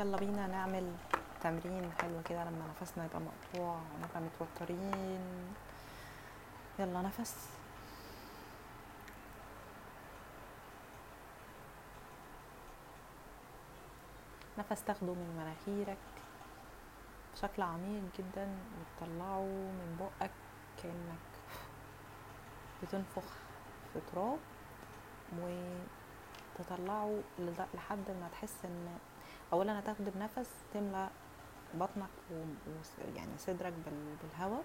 يلا بينا نعمل تمرين حلو كده لما نفسنا يبقى مقطوع ونبقى متوترين. يلا نفس. نفس تاخده من مناخيرك. بشكل عميق جدا. وتطلعه من بقك كأنك بتنفخ في تراب. وتطلعه لحد ما تحس إن اولا هتاخد بنفس تملى بطنك و... و... يعني صدرك بال... بالهواء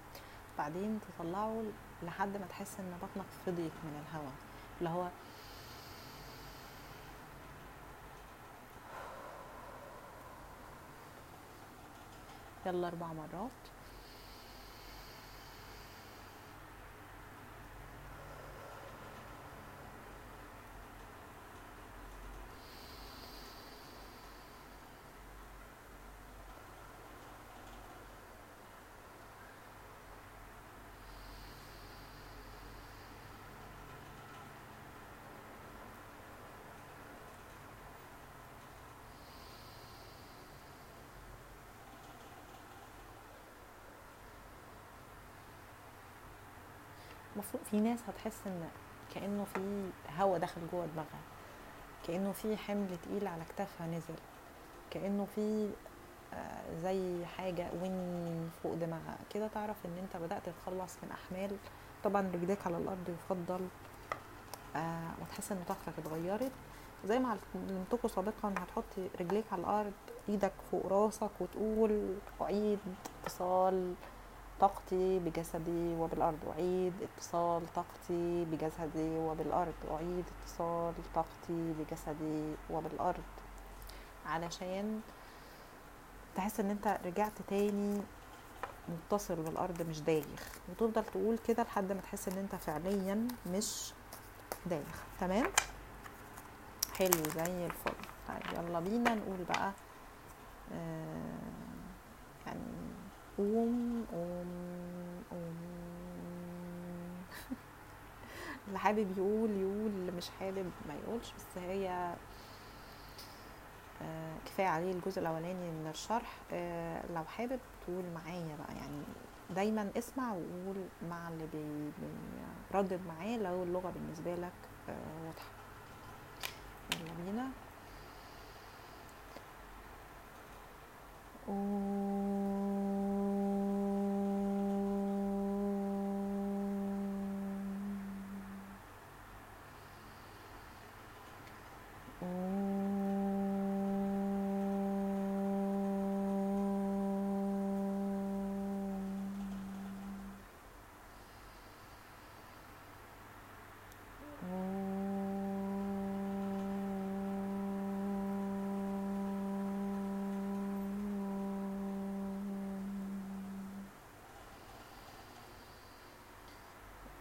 بعدين تطلعه لحد ما تحس إن بطنك فضيت من الهواء اللي هو يلا أربع مرات. المفروض في ناس هتحس إن كأنه في هوا داخل جوه دماغها كأنه في حمل تقيل على كتافها نزل كأنه في آه، زي حاجة وين فوق دماغها. كده تعرف إن أنت بدأت تتخلص من أحمال طبعا رجليك على الأرض يفضل آه وتحس إن طاقتك اتغيرت. زي ما علمتكم سابقا هتحطي رجليك على الأرض إيدك فوق راسك وتقول اعيد اتصال طاقتي بجسدي وبالأرض أعيد اتصال طاقتي بجسدي وبالأرض أعيد اتصال طاقتي بجسدي وبالأرض. علشان تحس إن أنت رجعت تاني متصل بالأرض مش دايخ. وتفضل تقول كده لحد ما تحس إن أنت فعليا مش دايخ. تمام؟ حلو زي الفل. طيب يلا بينا نقول بقى آه يعني قوم قوم قوم. اللي حابب يقول يقول اللي مش حابب ما يقولش بس هي آه، كفاية عليه الجزء الأولاني من الشرح. آه، لو حابب تقول معايا بقى يعني دايما اسمع وقول مع اللي بي- بيردد معاه لو اللغة بالنسبة لك آه، واضحة. يلا بينا.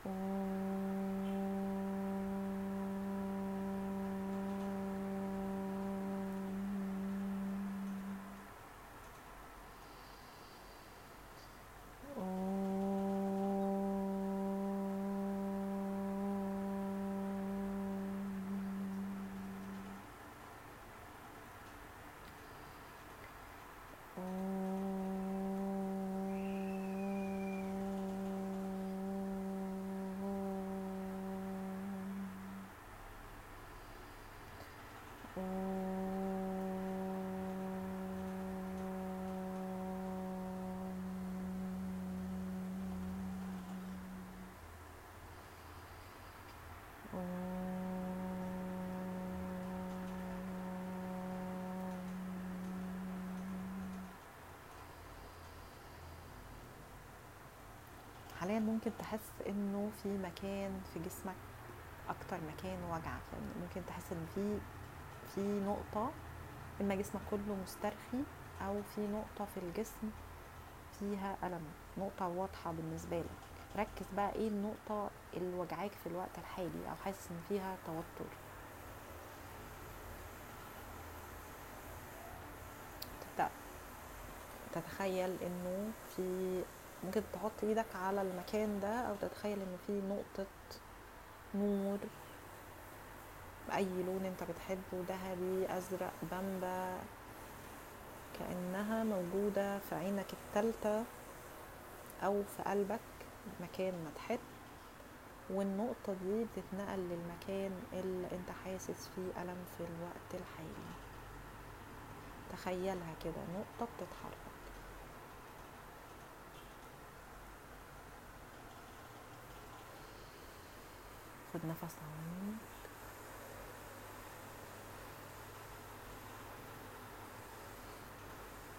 Oh. حاليا ممكن تحس إنه في مكان في جسمك أكتر مكان وجعك يعني ممكن تحس إن في في نقطة اما جسمك كله مسترخي أو في نقطة في الجسم فيها ألم. نقطة واضحة بالنسبة لك. ركز بقى إيه النقطة اللي وجعاك في الوقت الحالي أو حاسس إن فيها توتر. تبدأ تتخيل إنه في ممكن تحط إيدك على المكان ده أو تتخيل انه في نقطة نور بأي لون انت بتحبه ذهبي ازرق بامبا كأنها موجودة في عينك التالتة أو في قلبك مكان ما تحب. والنقطة دي بتتنقل للمكان اللي انت حاسس فيه ألم في الوقت الحالي. تخيلها كده نقطة بتتحرك. خد نفس عميق.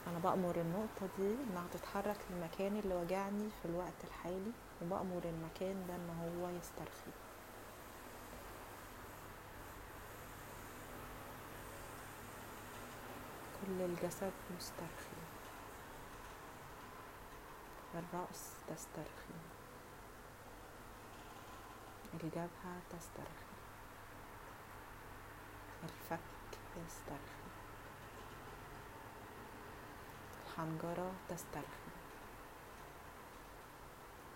أنا بأمر النقطة دي إنها تتحرك للمكان اللي وجعني في الوقت الحالي وبأمر المكان ده إن هو يسترخي. كل الجسد مسترخي. الرأس تسترخي. الجبهة تسترخي الفك يسترخي الحنجرة تسترخي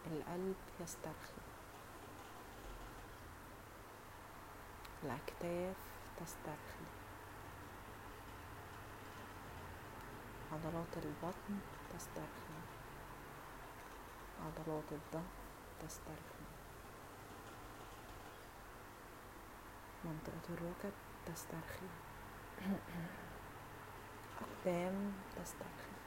القلب يسترخي الأكتاف تسترخي عضلات البطن تسترخي عضلات الظهر تسترخي منطقة الركب تسترخي قدام تسترخي